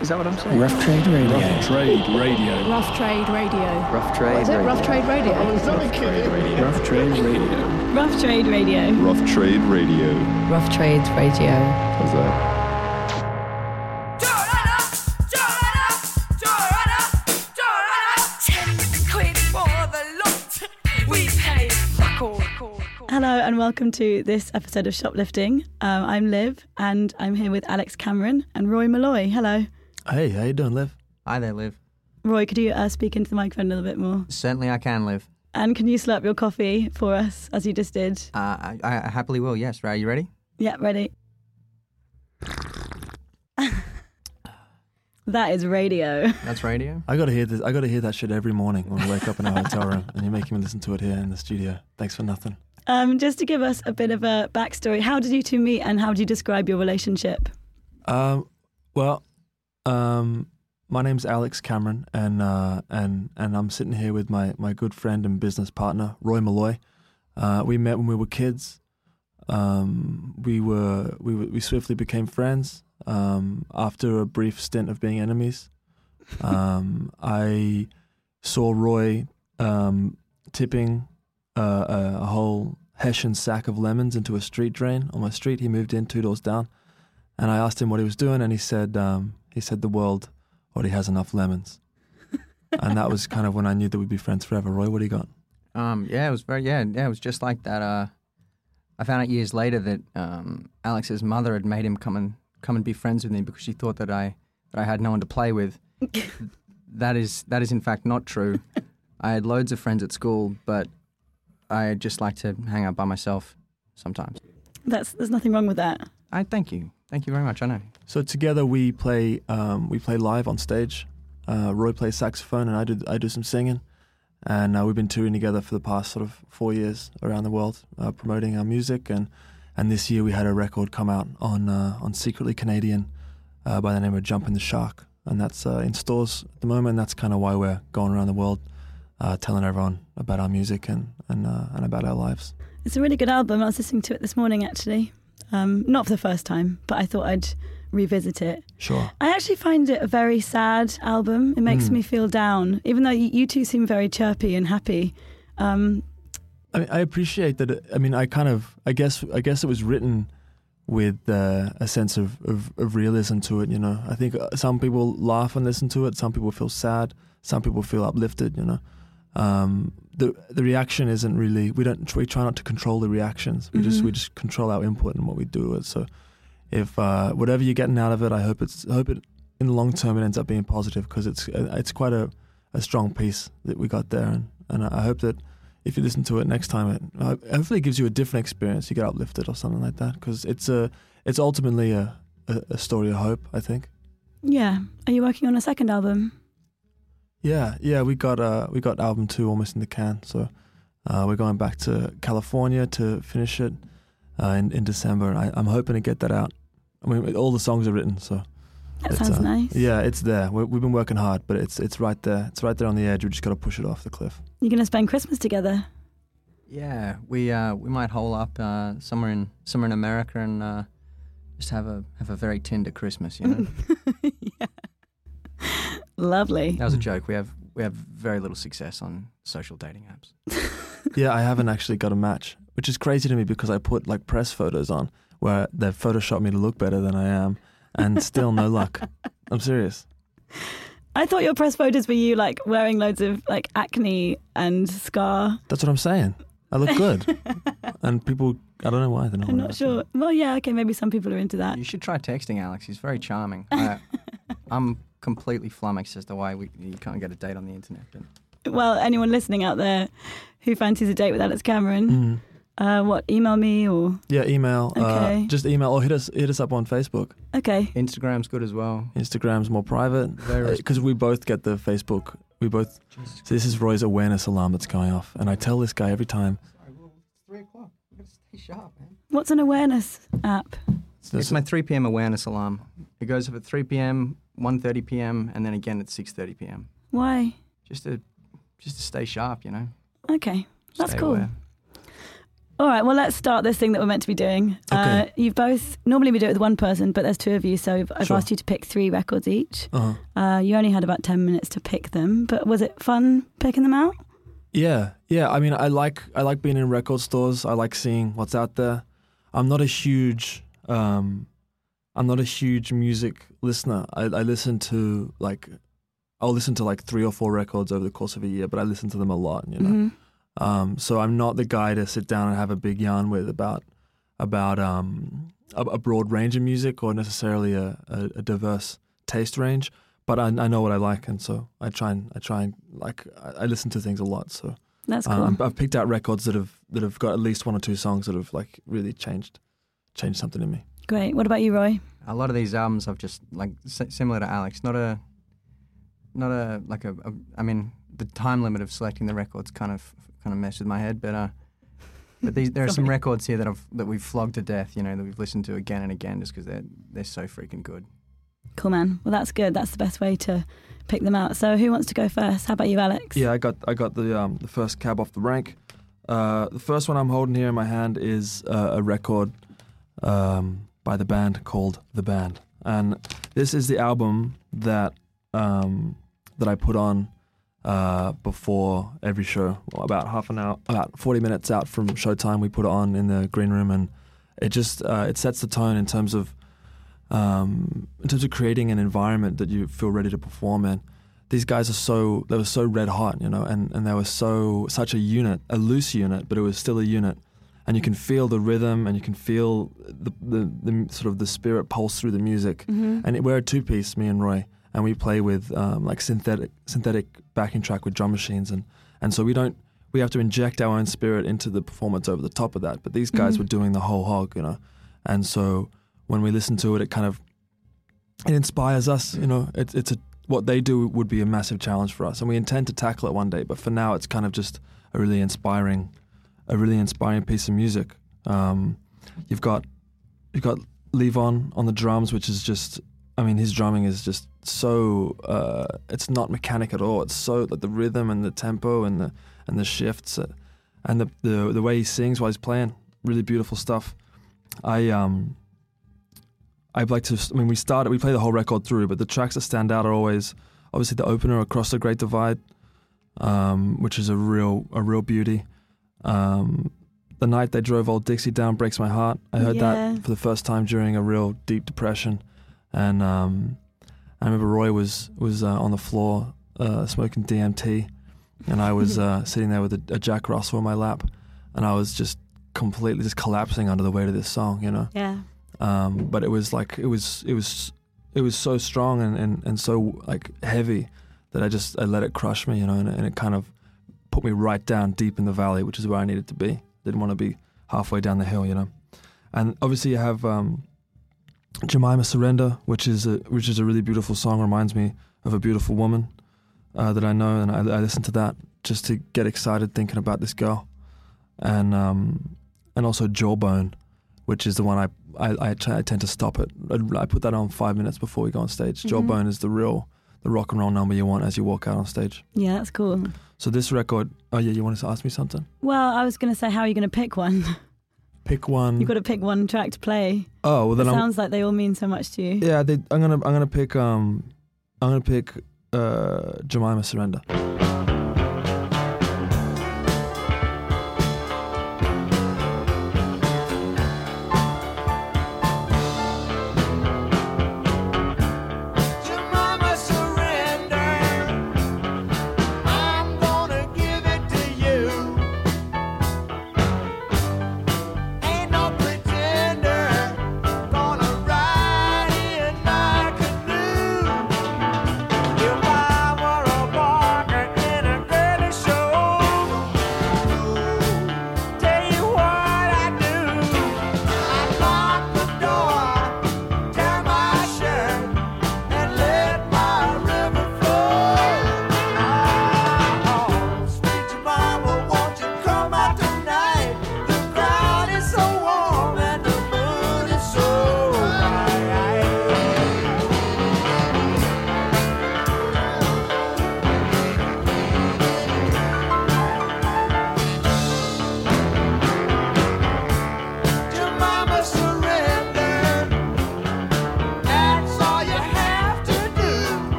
Is that what I'm saying? Rough Trade Radio. Rough Trade Radio. Rough Trade Radio. Rough trade. What is it? radio. Rough Trade Radio. Rough Trade Radio. Rough Trade Radio. Rough Trade Radio. Rough Trades Radio. How's that? Hello and welcome to this episode of Shoplifting. Um, I'm Liv and I'm here with Alex Cameron and Roy Molloy. Hello. Hey, how you doing, Liv? Hi there, Liv. Roy, could you uh, speak into the microphone a little bit more? Certainly I can, Liv. And can you slurp your coffee for us as you just did? Uh, I, I happily will, yes. Right, are you ready? Yeah, ready. that is radio. That's radio. I gotta hear this. I gotta hear that shit every morning when I wake up in a hotel room, and you're making me listen to it here in the studio. Thanks for nothing. Um, just to give us a bit of a backstory, how did you two meet and how do you describe your relationship? Um, well, um, my name's Alex Cameron, and uh, and and I'm sitting here with my my good friend and business partner Roy Molloy. Uh, we met when we were kids. Um, we were we we swiftly became friends. Um, after a brief stint of being enemies, um, I saw Roy um, tipping uh, a, whole Hessian sack of lemons into a street drain on my street. He moved in two doors down, and I asked him what he was doing, and he said um, he said the world already has enough lemons, and that was kind of when I knew that we'd be friends forever. Roy, what do you got? Um, yeah, it was very, yeah, yeah, it was just like that. Uh, I found out years later that um, Alex's mother had made him come and come and be friends with me because she thought that I that I had no one to play with. that is that is in fact not true. I had loads of friends at school, but I just like to hang out by myself sometimes. That's there's nothing wrong with that. I thank you, thank you very much. I know. So together we play um, we play live on stage. Uh, Roy plays saxophone, and I do I do some singing. And uh, we've been touring together for the past sort of four years around the world, uh, promoting our music. And, and this year we had a record come out on uh, on Secretly Canadian uh, by the name of Jumping the Shark, and that's uh, in stores at the moment. That's kind of why we're going around the world, uh, telling everyone about our music and and and about our lives. It's a really good album. I was listening to it this morning actually, um, not for the first time, but I thought I'd revisit it. Sure. I actually find it a very sad album. It makes Mm. me feel down, even though you, two seem very chirpy and happy. Um, I mean, I appreciate that. I mean, I kind of, I guess, I guess it was written with uh, a sense of, of, of realism to it. You know, I think uh, some people laugh and listen to it. Some people feel sad. Some people feel uplifted. You know, um, the the reaction isn't really. We don't. We try not to control the reactions. We just Mhm. we just control our input and what we do with it. So, if uh, whatever you're getting out of it, I hope it's. I hope it in the long term it ends up being positive because it's uh, it's quite a, a strong piece that we got there, and and I hope that if you listen to it next time, it uh, hopefully gives you a different experience. You get uplifted or something like that because it's a it's ultimately a, a a story of hope. I think. yeah. Are you working on a second album? Yeah, yeah, we got uh we got album two almost in the can, so uh, we're going back to California to finish it uh, in in December. I, I'm hoping to get that out. I mean, all the songs are written, so That It's, sounds uh, nice. yeah, it's there. we we've been working hard, but it's it's right there. It's right there on the edge. We just got to push it off the cliff. You're going to spend Christmas together. Yeah, we uh, we might hole up uh, somewhere in somewhere in America and uh, just have a have a very tender Christmas. You know, yeah. Lovely. that was a hmm. joke. We have we have very little success on social dating apps. yeah, I haven't actually got a match, which is crazy to me because I put like press photos on where they've photoshopped me to look better than I am, and still no luck. I'm serious. I thought your press photos were you like wearing loads of like acne and scar. That's what I'm saying. I look good, and people. I don't know why they're not. I'm not it. sure. Well, yeah, okay, maybe some people are into that. You should try texting Alex. He's very charming. I, I'm completely flummoxed as to why we, you can't get a date on the internet. But Well, anyone listening out there who fancies a date with Alex Cameron, Mm. uh, what, email me or. Yeah, email. Okay. Uh, just email or hit us hit us up on Facebook. Okay. Instagram's good as well. Instagram's more private Very because we both get the Facebook. We both. So this is Roy's awareness alarm that's going off, and I tell this guy every time. Sorry, well, it's three o'clock. We gotta stay sharp, man. What's an awareness app? It's my 3 p.m. awareness alarm. It goes up at 3 p.m., 1:30 p.m., and then again at 6:30 p.m. Why? Just to just to stay sharp, you know. Okay. That's Stay cool. aware. All right, well, let's start this thing that we're meant to be doing. Uh, you've both, normally we do it with one person, but there's two of you, so I've, Sure. asked you to pick three records each. Uh-huh. Uh, you only had about 10 minutes to pick them, but was it fun picking them out? Yeah, yeah. I mean, I like I like being in record stores. I like seeing what's out there. I'm not a huge um, I'm not a huge music listener. I, I listen to like I'll listen to like three or four records over the course of a year, but I listen to them a lot. You know, Mhm. um, so I'm not the guy to sit down and have a big yarn with about about um, a, a broad range of music or necessarily a, a, a diverse taste range. But I, I know what I like, and so I try and I try and like I, I listen to things a lot. So That's cool. um, I've picked out records that have that have got at least one or two songs that have like really changed changed something in me. Great. What about you, Roy? A lot of these albums I've just like si- similar to Alex, not a, not a like a, a. I mean, the time limit of selecting the records kind of kind of messed with my head, but uh, but these there are some records here that I've that we've flogged to death. You know, that we've listened to again and again just because they're they're so freaking good. Cool, man. Well, that's good. That's the best way to pick them out. So, who wants to go first? How about you, Alex? Yeah, I got I got the um, the first cab off the rank. Uh, the first one I'm holding here in my hand is uh, a record um, by the band called The Band, and this is the album that um, that I put on uh, before every show. Well, about half an hour, about 40 minutes out from showtime, we put it on in the green room, and it just uh, it sets the tone in terms of um, in terms of creating an environment that you feel ready to perform in these guys are so they were so red hot, you know, and, and they were so such a unit, a loose unit, but it was still a unit. And you can feel the rhythm, and you can feel the the, the sort of the spirit pulse through the music. hmm And it, we're a two piece, me and Roy, and we play with um, like synthetic synthetic backing track with drum machines, and and so we don't we have to inject our own spirit into the performance over the top of that. But these guys Mhm. were doing the whole hog, you know, and so when we listen to it, it kind of it inspires us, you know. It's it's a what they do would be a massive challenge for us, and we intend to tackle it one day. But for now, it's kind of just a really inspiring, a really inspiring piece of music. Um, you've got you've got Levon on the drums, which is just, I mean, his drumming is just so. Uh, it's not mechanic at all. It's so like the rhythm and the tempo and the and the shifts, uh, and the the the way he sings while he's playing, really beautiful stuff. I um. I'd like to. I mean, we started. We play the whole record through, but the tracks that stand out are always, obviously, the opener "Across the Great Divide," um, which is a real, a real beauty. Um, the night they drove old Dixie down breaks my heart. I heard Yeah. that for the first time during a real deep depression, and um, I remember Roy was was uh, on the floor uh, smoking DMT, and I was uh, sitting there with a, a Jack Russell in my lap, and I was just completely just collapsing under the weight of this song, you know Yeah. um, but it was like it was it was it was so strong and, and, and so like heavy that I just I let it crush me, you know, and, and it kind of put me right down deep in the valley, which is where I needed to be. Didn't want to be halfway down the hill, you know. And obviously you have um, Jemima Surrender, which is a which is a really beautiful song. Reminds me of a beautiful woman uh, that I know, and I, I listen to that just to get excited thinking about this girl. And um, and also Jawbone, which is the one I I, I, try, I tend to stop it. I, I put that on five minutes before we go on stage. Mhm. Jawbone is the real, the rock and roll number you want as you walk out on stage. Yeah, that's cool. So this record, oh yeah, you wanted to ask me something? Well, I was going to say, how are you going to pick one? Pick one. You've got to pick one track to play. oh well, It I'm, sounds like they all mean so much to you. yeah. They, I'm gonna I'm gonna pick um I'm gonna pick uh Jemima Surrender.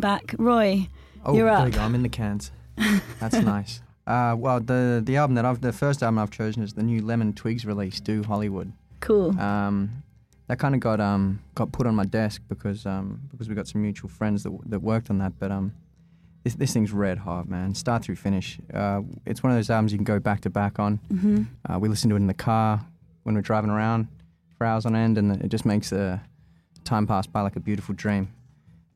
Back, Roy. Oh, You're there up. we go. I'm in the cans. That's nice. Uh, well, the the album that I've the first album I've chosen is the new Lemon Twigs release, Do Hollywood. Cool. Um, that kind of got um got put on my desk because um because we got some mutual friends that that worked on that. But um, this this thing's red hot, man, start through finish. Uh, it's one of those albums you can go back to back on. hmm Uh, we listen to it in the car when we're driving around for hours on end, and it just makes the time pass by like a beautiful dream.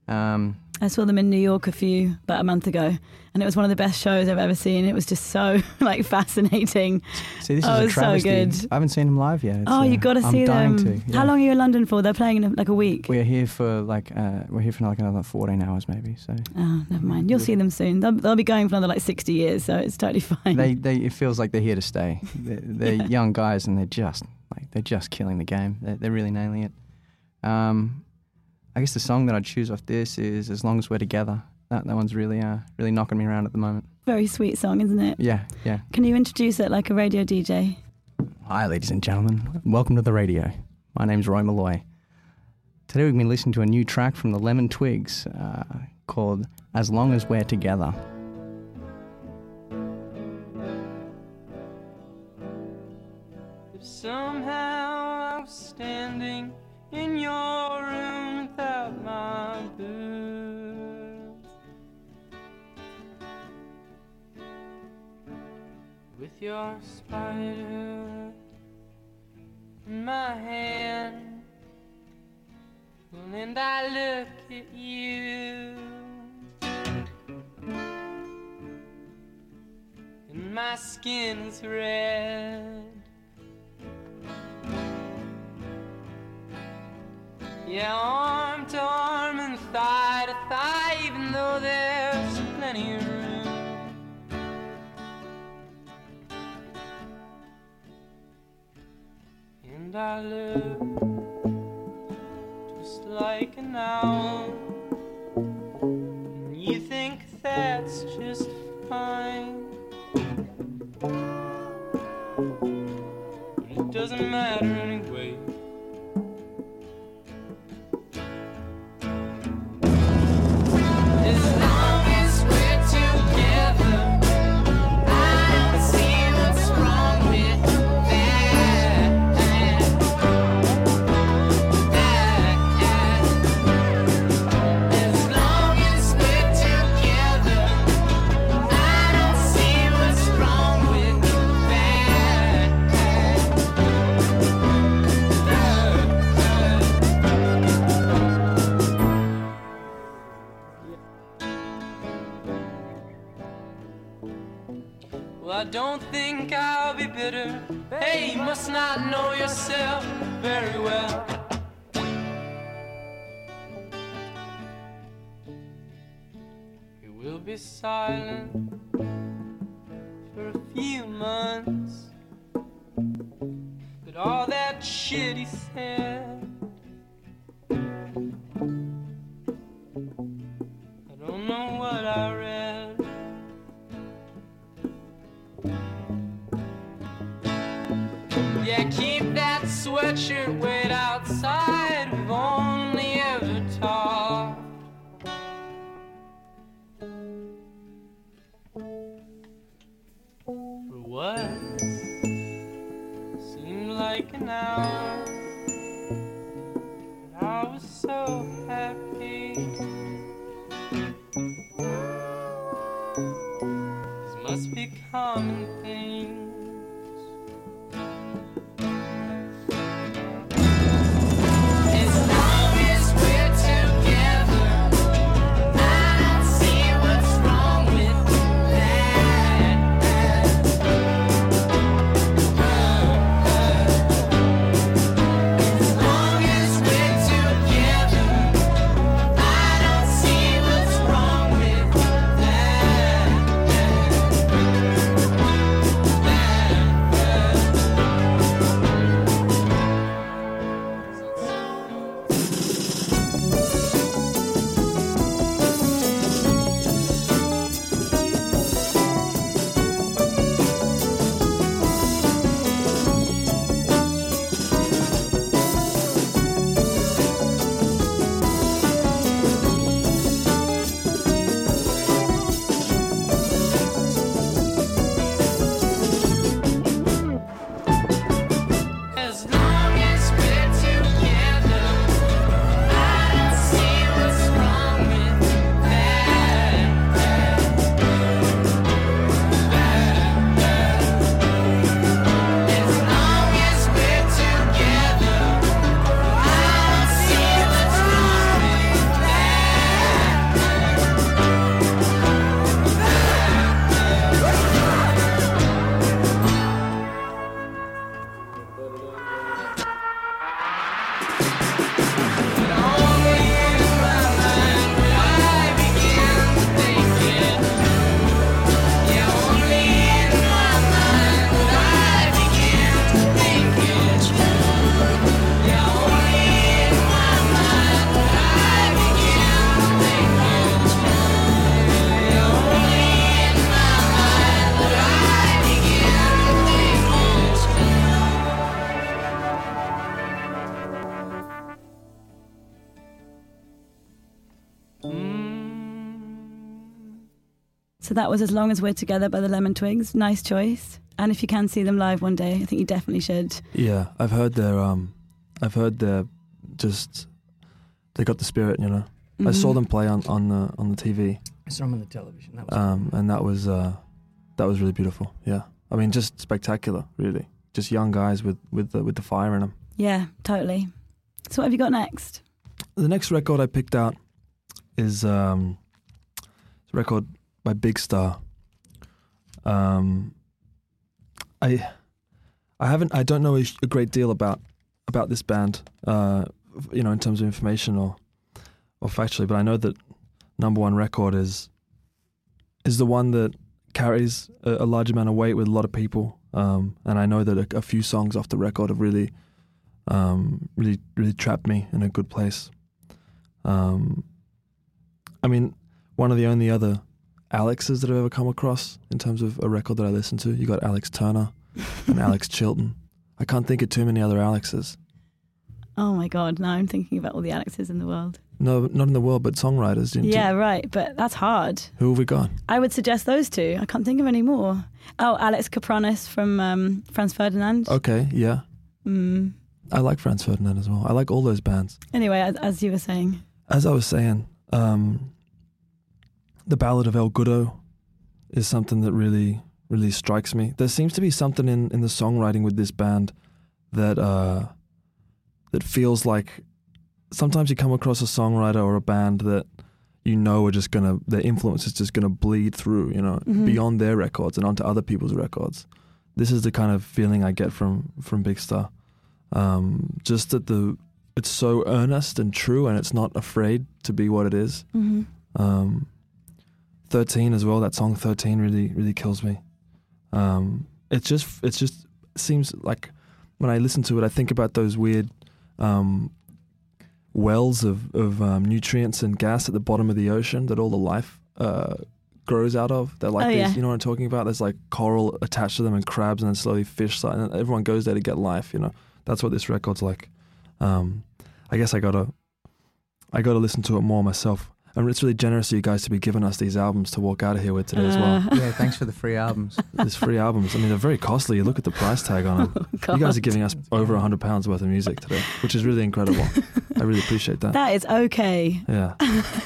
Um, I saw them in New York a few about a month ago, and it was one of the best shows I've ever seen. It was just so like fascinating. see, this Oh, is a it's so good. I haven't seen them live yet. It's, oh, uh, you got to I'm see them. To, yeah. How long are you in London for? They're playing in like a week. We're here for like uh, we're here for like another 14 hours maybe. So Oh, never mind. You'll see them soon. They'll, they'll be going for another like 60 years, so it's totally fine. they they it feels like they're here to stay. They're, they're Yeah. young guys and they're just like they're just killing the game. They're, they're really nailing it. Um, I guess the song that I'd choose off this is "As Long as We're Together." That that one's really uh really knocking me around at the moment. Very sweet song, isn't it? Yeah, yeah. Can you introduce it like a radio DJ? Hi, ladies and gentlemen. Welcome to the radio. My name's Roy Molloy. Today we've been listening to a new track from the Lemon Twigs uh, called As Long as We're Together. If somehow I was standing in your your spider in my hand, and I look at you. And my skin's red. Yeah, arm to arm and thigh to thigh, even though there's And I look just like an owl. And you think that's just fine. It doesn't matter anyway. For a few months. But all that shit he said. I don't know what I read. Yeah, keep that sweatshirt wait outside. We've what? Seemed like an hour. But I was so happy. These must be common So that was As Long as We're Together by the Lemon Twigs. Nice choice. And if you can see them live one day, I think you definitely should. Yeah, I've heard they're um, I've heard they're just they got the spirit, you know. I saw Mhm. them play on on the on the TV, I saw them on the television. That was um, and that was uh, that was really beautiful. Yeah, I mean, just spectacular, really. Just young guys with with the, with the fire in them. Yeah, totally. So what have you got next? The next record I picked out is um, it's a record by Big Star. Um, I I haven't I don't know a, great deal about about this band, uh, you know, in terms of information or or factually, but I know that number one record is is the one that carries a, a large amount of weight with a lot of people, um, and I know that a, a few songs off the record have really um, really really trapped me in a good place. Um, I mean, one of the only other Alexes that I've ever come across in terms of a record that I listen to. You got Alex Turner and Alex Chilton. I can't think of too many other Alexes. Oh my God, now I'm thinking about all the Alexes in the world. No, not in the world, but songwriters. You- Yeah, right. But that's hard. Who have we got? I would suggest those two. I can't think of any more. Oh, Alex Kapranos from um, Franz Ferdinand. Okay, yeah. Mm. I like Franz Ferdinand as well. I like all those bands. Anyway, as, as you were saying. As I was saying, um, the Ballad of El Goodo is something that really, really strikes me. There seems to be something in, in the songwriting with this band that uh, that feels like sometimes you come across a songwriter or a band that you know are just gonna their influence is just gonna bleed through, you know, Mhm. beyond their records and onto other people's records. This is the kind of feeling I get from from Big Star. Um, just that the it's so earnest and true, and it's not afraid to be what it is. hmm Um, Thirteen as well. That song Thirteen really really kills me. Um, it's just it's just seems like when I listen to it, I think about those weird um, wells of of um, nutrients and gas at the bottom of the ocean that all the life uh, grows out of. They're like Oh, these, yeah. you know what I'm talking about? There's like coral attached to them and crabs, and then slowly fish. And everyone goes there to get life. You know, that's what this record's like. Um, I guess I gotta I gotta listen to it more myself. And it's really generous of you guys to be giving us these albums to walk out of here with today as well. Uh, yeah. Thanks for the free albums. These free albums. I mean, they're very costly. You look at the price tag on them. God. You guys are giving us over a hundred pounds worth of music today, which is really incredible. I really appreciate that. That is okay. Yeah.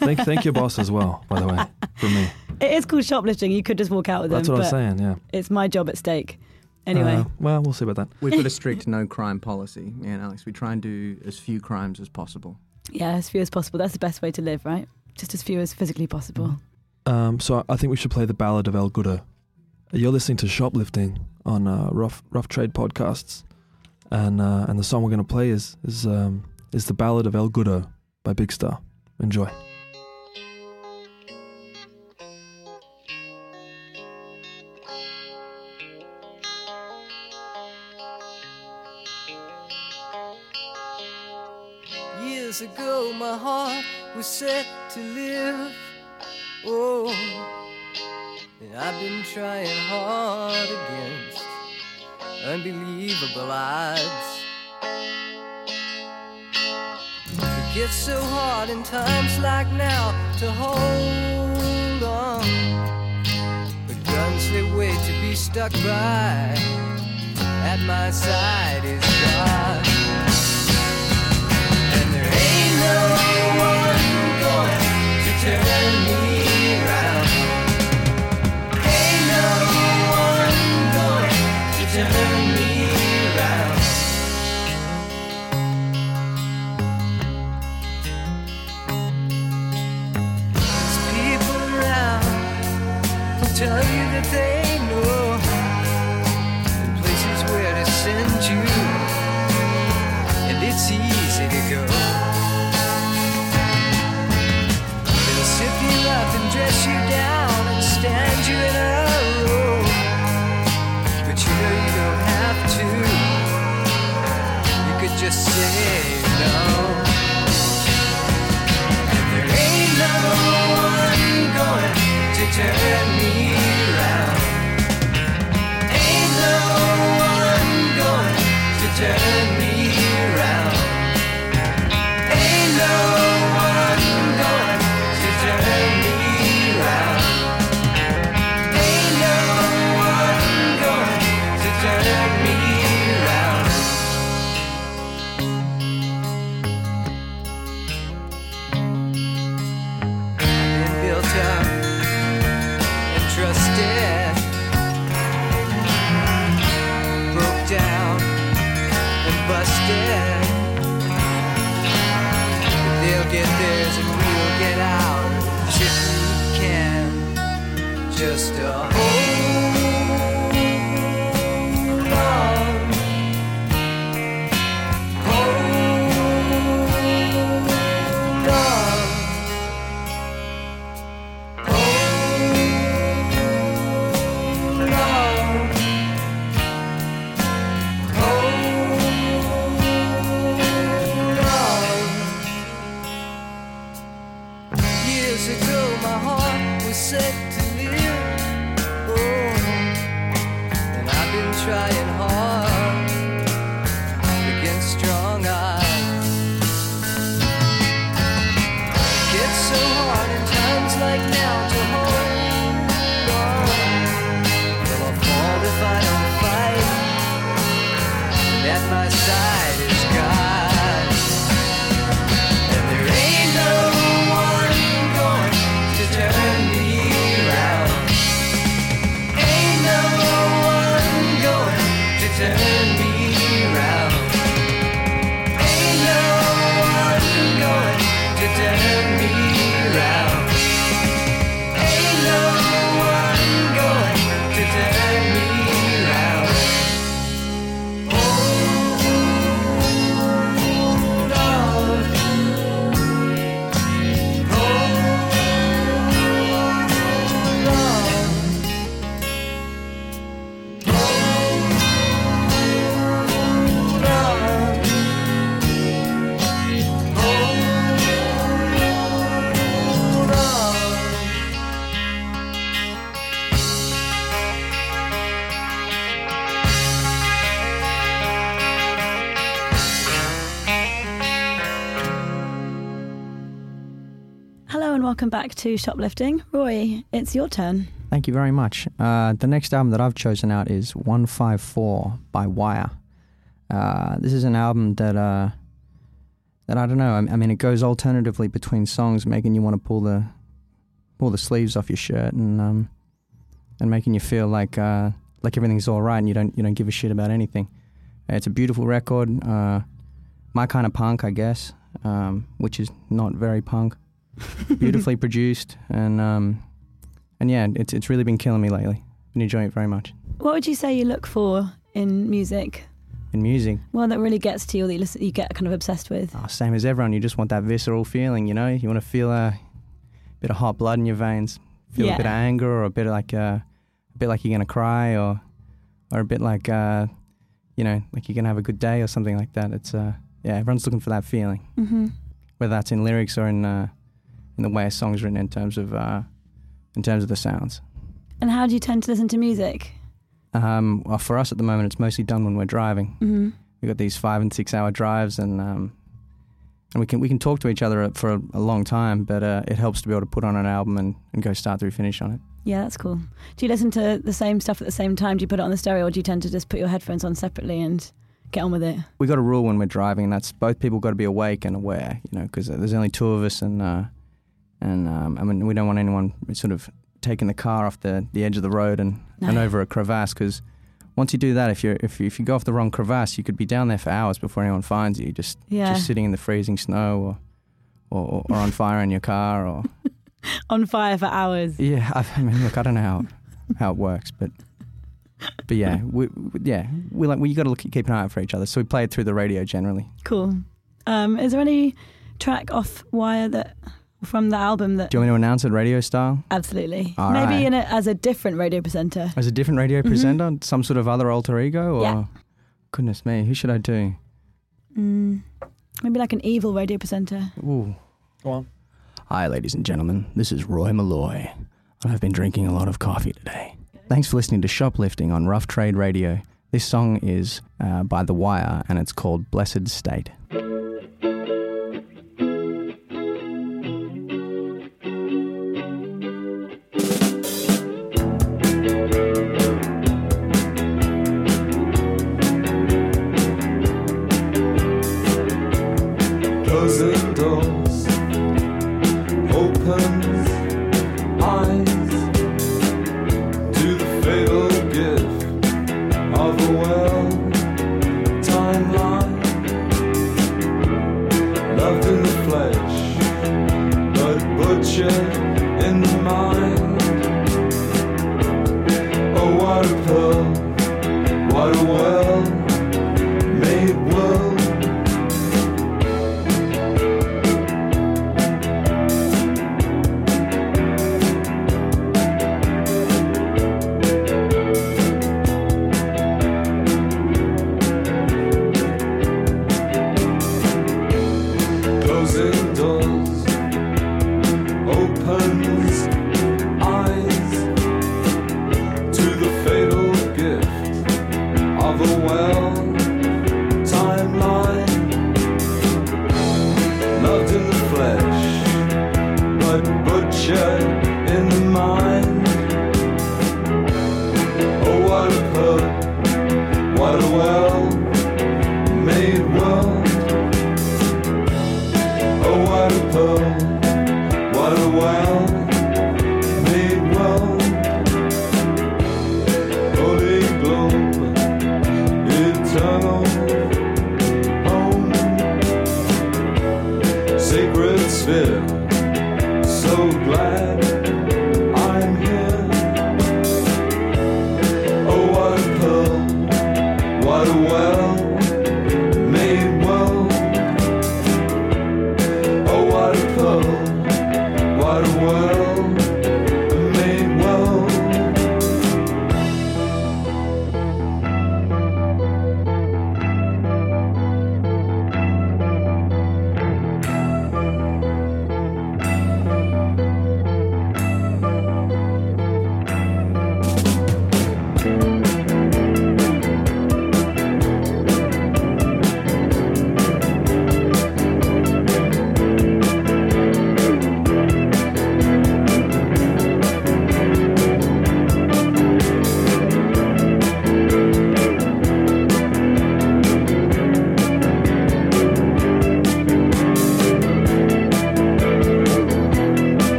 Thank thank your boss as well, by the way, from me. It is called shoplifting. You could just walk out with That's them, That's what I'm saying. Yeah. it's my job at stake. Anyway, Uh, well, we'll see about that. We've got a strict no crime policy, me and Alex. We try and do as few crimes as possible. yeah, as few as possible. That's the best way to live, right? Just as few as physically possible. Um, so I think we should play the Ballad of El Goodo. You're listening to Shoplifting on uh, Rough Rough Trade podcasts, and uh, and the song we're going to play is is um, is the Ballad of El Goodo by Big Star. Enjoy. Years ago, my heart was set to live. Oh, and I've been trying hard against unbelievable odds. It gets so hard in times like now to hold on. The guns they wait to be stuck by at my side is God. And there ain't no tell you that they back to Shoplifting. Roy, it's your turn. Thank you very much. Uh, the next album that I've chosen out is 154 by Wire. Uh, this is an album that, uh, that I don't know. I, I mean, it goes alternatively between songs, making you want to pull the pull the sleeves off your shirt and um, and making you feel like uh, like everything's all right and you don't you don't give a shit about anything. It's a beautiful record, uh, my kind of punk, I guess, um, which is not very punk. Beautifully produced and um, and yeah, it's it's really been killing me lately. Been enjoying it very much. What would you say you look for in music? In music, One that really gets to you, or that you, listen, you get kind of obsessed with? oh, same as everyone, you just want that visceral feeling, you know. You want to feel a bit of hot blood in your veins, feel Yeah. a bit of anger, or a bit like uh, a bit like you're gonna cry, or or a bit like uh, you know, like you're gonna have a good day or something like that. It's uh, yeah, everyone's looking for that feeling, hmm whether that's in lyrics or in uh, in the way a song's written in terms of uh, in terms of the sounds. And how do you tend to listen to music? Um, well, for us at the moment, it's mostly done when we're driving. hmm We've got these five and six hour drives, and um, and we can we can talk to each other for a, a long time, but uh, it helps to be able to put on an album and, and go start through finish on it. Yeah, that's cool. Do you listen to the same stuff at the same time? Do you put it on the stereo, or do you tend to just put your headphones on separately and get on with it? We got a rule when we're driving, and that's both people got to be awake and aware, you know, because there's only two of us, and uh, and um, I mean we don't want anyone sort of taking the car off the, the edge of the road and, and over a crevasse, because once you do that, if you if you, if you go off the wrong crevasse, you could be down there for hours before anyone finds you, just Yeah, just sitting in the freezing snow or or, or on fire in your car or on fire for hours. yeah I, I mean look I don't know how how it works but but yeah we, we yeah we like we got to keep an eye out for each other so we play it through the radio generally Cool. Um, is there any track off Wire that from the album that do you want me to announce it radio style absolutely All maybe right. in it as a different radio presenter? as a different radio Mhm. presenter some sort of other alter ego or Yeah. goodness me who should I do Mm, maybe like an evil radio presenter. Ooh. Go on. Hi, ladies and gentlemen. This is Roy Molloy, and I've been drinking a lot of coffee today. Thanks for listening to Shoplifting on Rough Trade Radio. This song is uh, by The Wire, and it's called Blessed State. Opens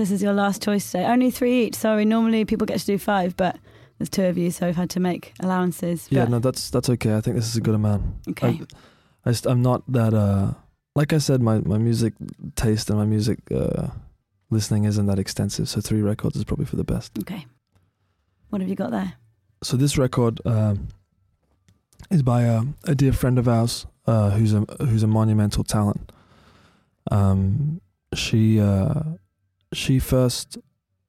this is your last choice today. Only three each. Sorry, normally people get to do five, but there's two of you, so we've had to make allowances. Yeah, no, that's that's okay. I think this is a good amount. Okay. I, I I'm not that. Uh, like I said, my my music taste and my music uh, listening isn't that extensive. So three records is probably for the best. Okay. What have you got there? So this record um, is by a, a dear friend of ours uh, who's a who's a monumental talent. Um, she uh, she first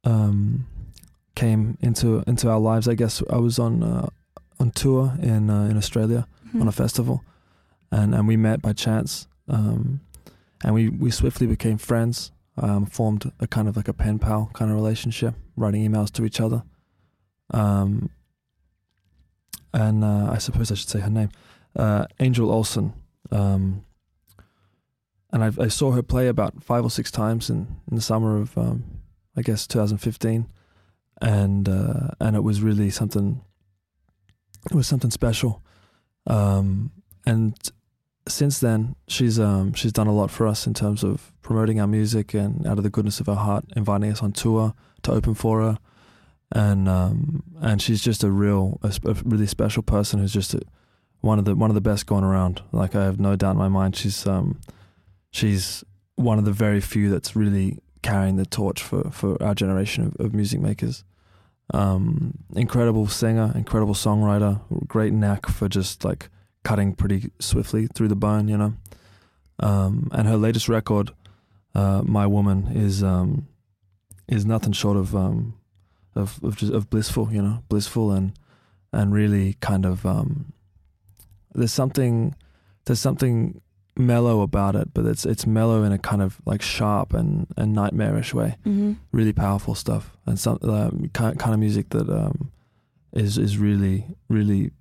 um, came into into our lives. I guess I was on uh, on tour in uh, in Australia Hmm. on a festival, and and we met by chance, um, and we we swiftly became friends. Um, formed a kind of like a pen pal kind of relationship, writing emails to each other. Um, and uh, I suppose I should say her name, uh, Angel Olsen. Um, and I, I saw her play about five or six times in, in the summer of, um, I guess, 2015, and uh, and it was really something. It was something special, um, and since then she's um, she's done a lot for us in terms of promoting our music and out of the goodness of her heart, inviting us on tour to open for her, and um, and she's just a real, a, a really special person who's just a, one of the one of the best going around. Like I have no doubt in my mind, she's um, she's one of the very few that's really carrying the torch for, for our generation of, of music makers. Um, incredible singer, incredible songwriter, great knack for just like cutting pretty swiftly through the bone, you know. Um, and her latest record, uh, "My Woman," is um, is nothing short of um, of of, just, of blissful, you know, blissful and and really kind of um, there's something there's something mellow about it, but it's it's mellow in a kind of like sharp and, and nightmarish way. Mm-hmm. Really powerful stuff and some um, kind kind of music that um, is is really really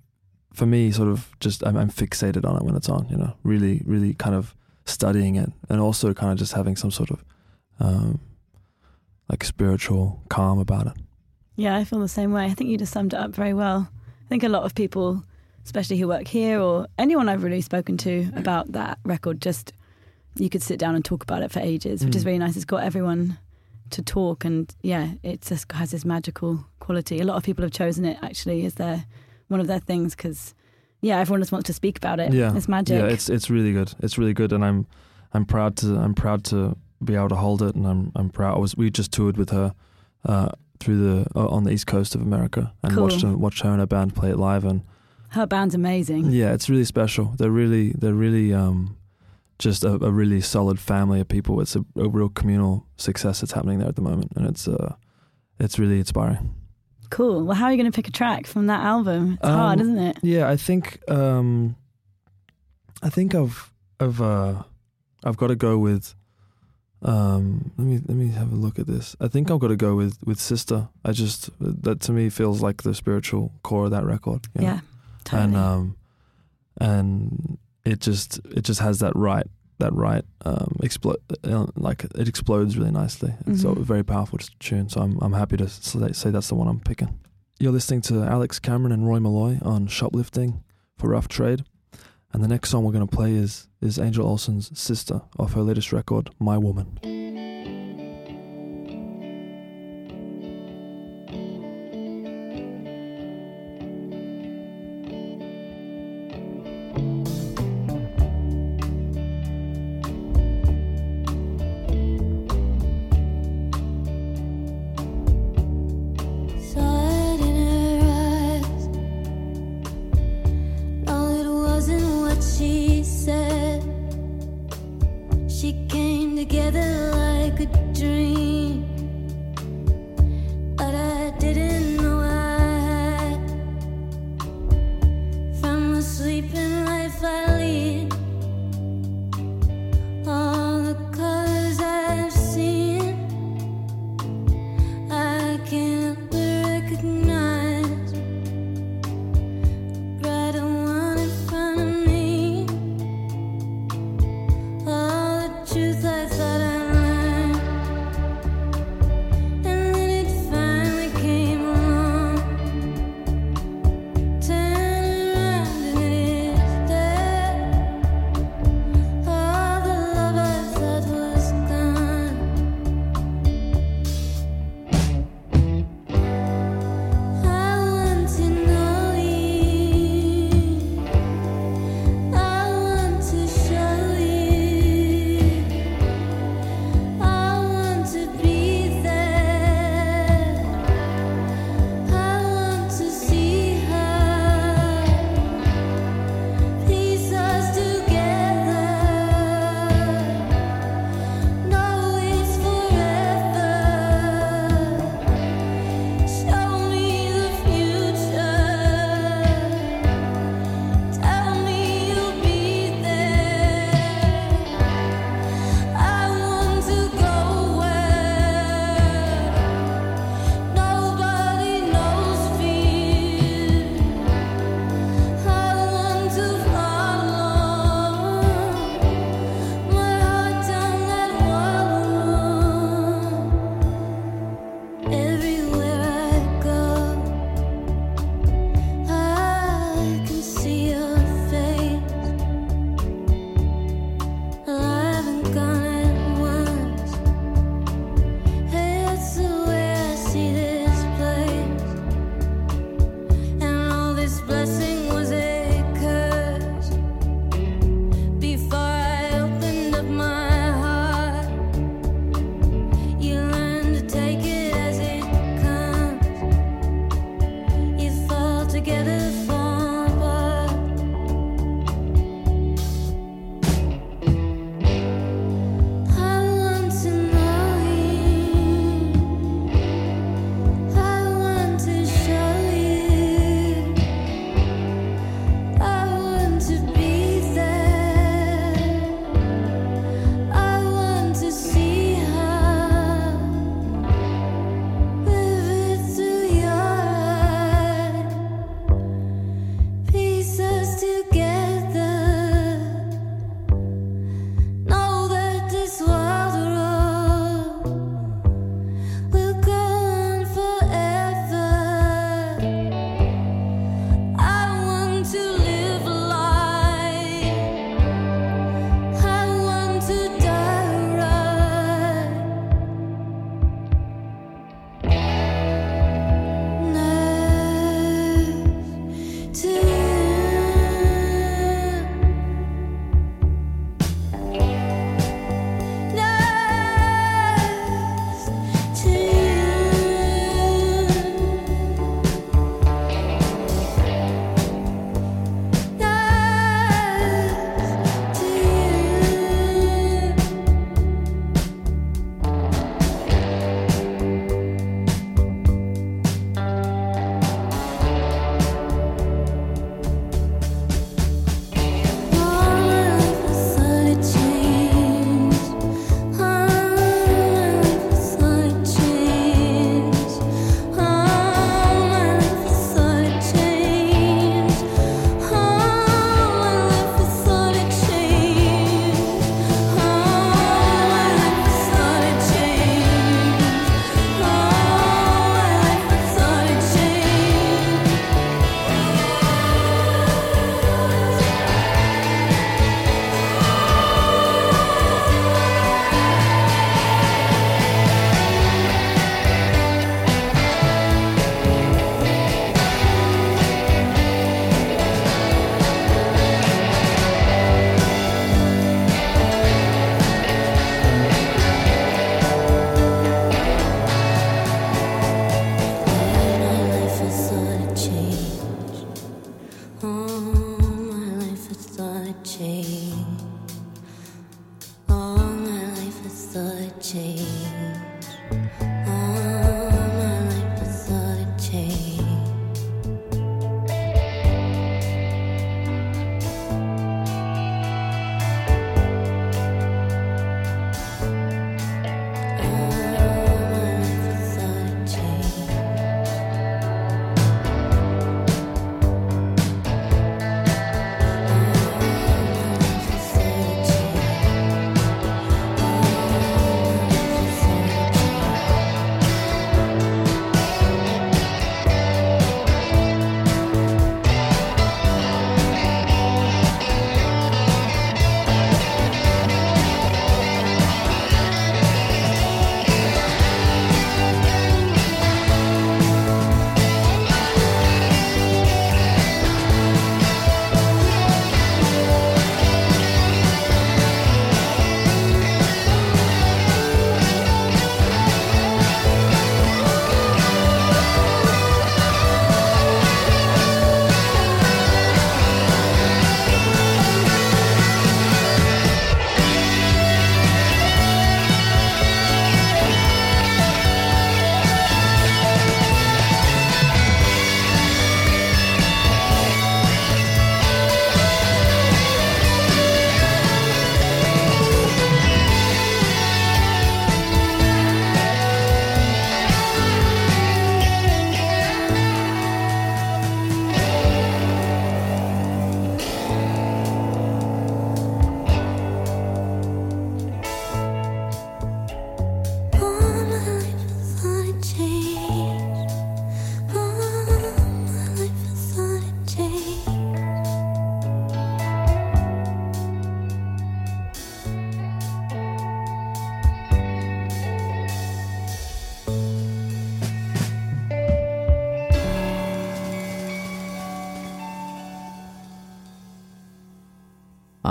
for me, sort of just I'm, I'm fixated on it when it's on. You know, really, really kind of studying it, and also kind of just having some sort of um, like spiritual calm about it. Yeah, I feel the same way. I think you just summed it up very well. I think a lot of people, especially who work here or anyone I've really spoken to about that record, just you could sit down and talk about it for ages, which is Mm. really nice. It's got everyone to talk, and yeah, it just has this magical quality. A lot of people have chosen it actually as their one of their things because yeah, everyone just wants to speak about it. Yeah, it's magic. Yeah, it's it's really good. It's really good, and I'm I'm proud to I'm proud to be able to hold it, and I'm I'm proud. I was we just toured with her uh, through the uh, on the east coast of America and Cool. watched her, watched her and her band play it live, and Her band's amazing. yeah, it's really special. They're really they're really um, just a, a really solid family of people. It's a, a real communal success that's happening there at the moment, and it's uh it's really inspiring. Cool. Well, how are you going to pick a track from that album? It's hard, Um, isn't it? Yeah, I think um, I think I've I've uh, I've got to go with. Um, let me let me have a look at this. I think I've got to go with with Sister. I just that to me feels like the spiritual core of that record. you know? Totally. and um, and it just it just has that right that right um explode uh, like it explodes really nicely. It's a Mhm. very powerful tune. So I'm I'm happy to say, say that's the one I'm picking. You're listening to Alex Cameron and Roy Molloy on Shoplifting for Rough Trade, and the next song we're going to play is is Angel Olsen's Sister off her latest record, My Woman. She came together like a dream.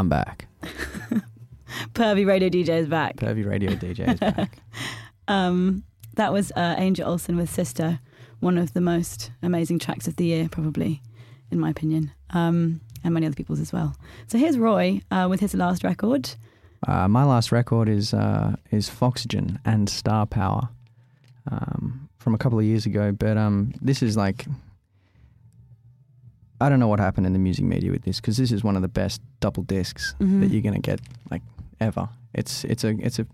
I'm back. Pervy radio DJ is back. Pervy Radio DJ is back. Um, that was uh, Angel Olsen with Sister, one of the most amazing tracks of the year, probably, in my opinion, um, and many other people's as well. So here's Roy uh, with his last record. Uh, my last record is uh, is Foxygen and Star Power um, from a couple of years ago. But um, this is like I don't know what happened in the music media with this because this is one of the best double discs Mhm. that you're gonna get like ever. It's it's a it's a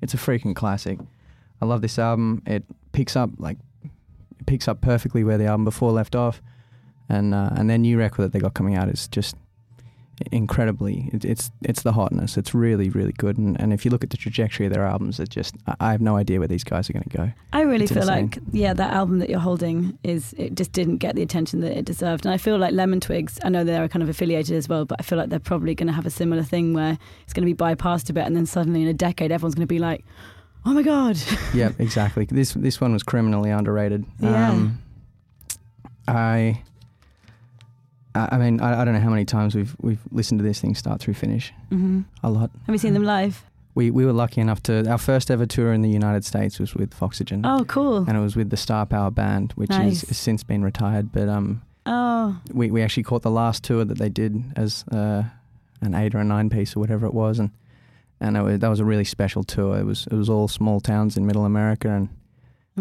it's a freaking classic. I love this album. It picks up like it picks up perfectly where the album before left off, and uh, and their new record that they got coming out is just incredibly. It, it's it's the hotness. It's really really good. And, and if you look at the trajectory of their albums, it just I, have no idea where these guys are going to go. I really It's feel insane. like, yeah, that album that you're holding is it just didn't get the attention that it deserved. And I feel like Lemon Twigs, I know they're kind of affiliated as well, but I feel like they're probably going to have a similar thing where it's going to be bypassed a bit, and then suddenly in a decade, everyone's going to be like, "Oh my god!" yeah, exactly. This this one was criminally underrated. Yeah. Um, I. I I mean, I, I don't know how many times we've we've listened to this thing start through finish. hmm A lot. Have you seen them live? We we were lucky enough to our first ever tour in the United States was with Foxygen, Oh, cool. and it was with the Star Power Band, which Nice. is, has since been retired. But um, Oh, we we actually caught the last tour that they did as uh, an eight or a nine piece or whatever it was, and and it was, that was a really special tour. It was it was all small towns in Middle America, and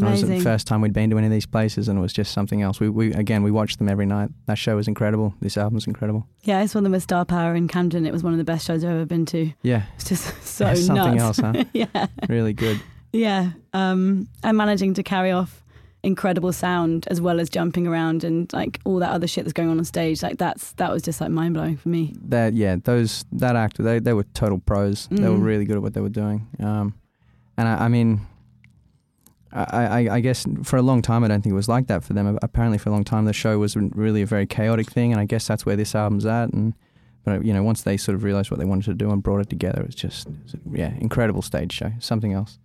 and it was the first time we'd been to any of these places, and it was just something else. We, we again, we watched them every night. That show was incredible. This album's incredible. Yeah, I saw them with Star Power in Camden. It was one of the best shows I've ever been to. Yeah, It's just so Yeah, something nuts. else, huh? yeah, really good. yeah. Um, and managing to carry off incredible sound as well as jumping around and like all that other shit that's going on on stage. Like that's that was just like mind blowing for me. That yeah, those that actor, they they were total pros. They were Mm. really good at what they were doing. Um, and I, I mean, I, I I guess for a long time I don't think it was like that for them. Apparently, for a long time the show was really a very chaotic thing, and I guess that's where this album's at. And but you know, once they sort of realized what they wanted to do and brought it together, it was just it was a- yeah, incredible stage show, something else.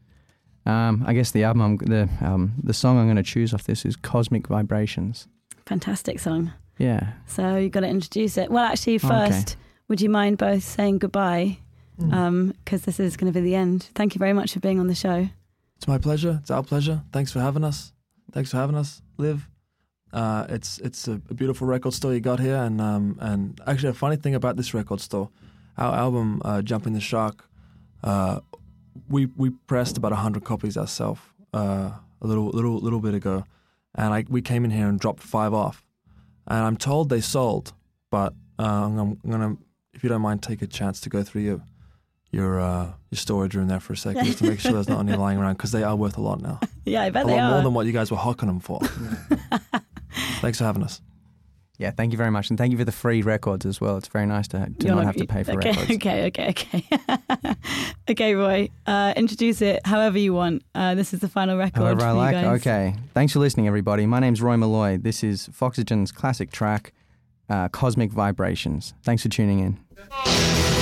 Um, I guess the album, I'm, the um, the song I'm going to choose off this is "Cosmic Vibrations." Fantastic song. Yeah, So you got to introduce it. Well, actually, Okay. first, would you mind both saying goodbye? Mm. Because this is going to be the end. Thank you very much for being on the show. It's my pleasure. It's our pleasure. Thanks for having us. Thanks for having us, Liv. Uh, it's it's a, a beautiful record store you got here, and um, and actually a funny thing about this record store, our album uh, "Jumping the Shark," uh, we we pressed about hundred copies ourselves uh, a little little little bit ago, and I we came in here and dropped five off, and I'm told they sold, but uh, I'm, I'm gonna if you don't mind take a chance to go through your your uh, your storage room there for a second just to make sure there's not any lying around because they are worth a lot now. Yeah, I bet a they lot are. more than what you guys were hawking them for. Thanks for having us. yeah. Thank you very much, and thank you for the free records as well. It's very nice to, to You're not have to pay for okay, records. Okay, okay, okay. okay, Roy. Uh, introduce it however you want. Uh, this is the final record. However, for I you like. guys. Okay. Thanks for listening, everybody. My name's Roy Molloy. This is Foxygen's classic track, uh, Cosmic Vibrations. Thanks for tuning in.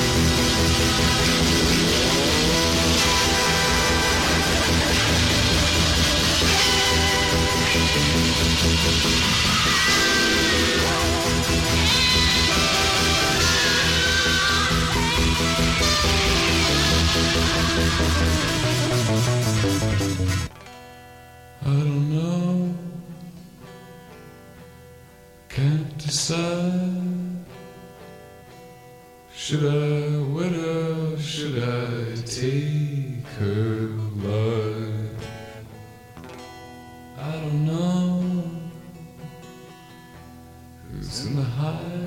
Should I wed her? Should I take her life? I don't know. Who's in the high?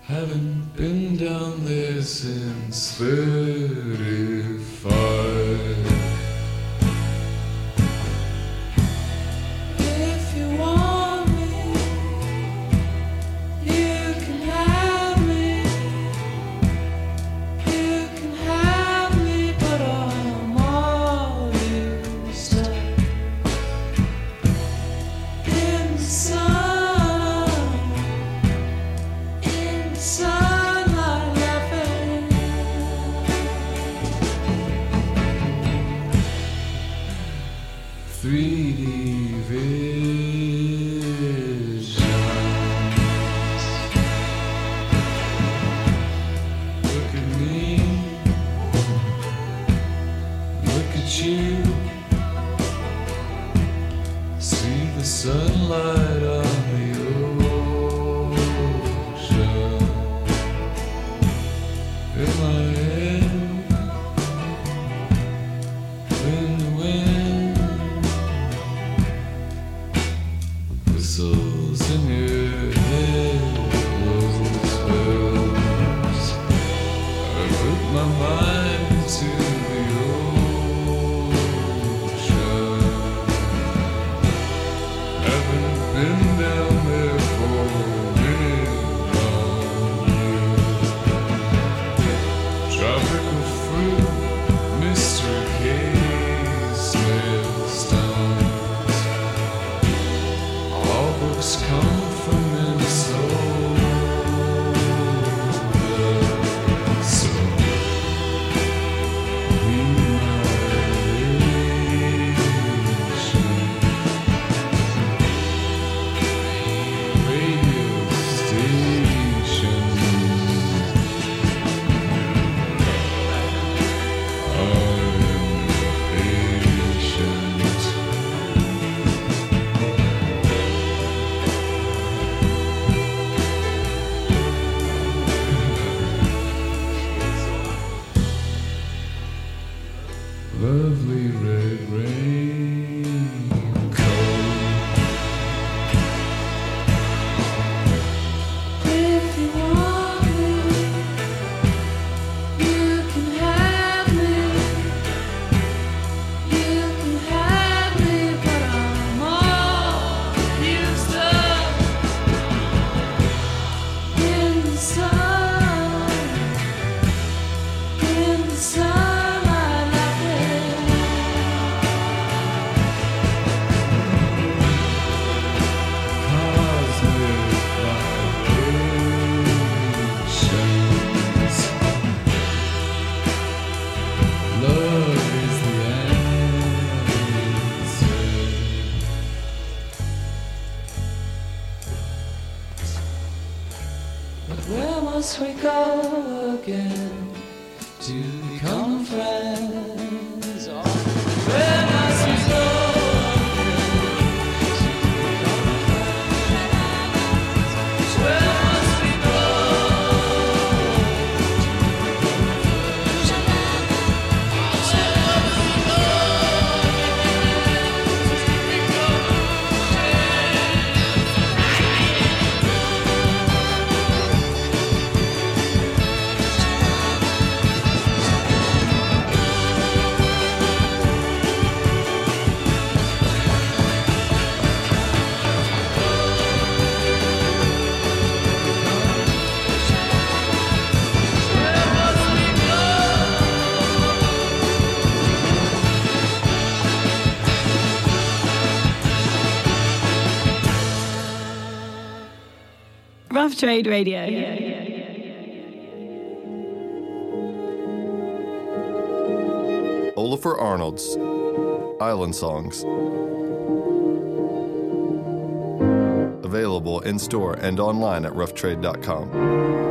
Haven't been down there since 35. To Rough Trade Radio. Ólafur Arnalds Island Songs. Available in store and online at roughtrade.com.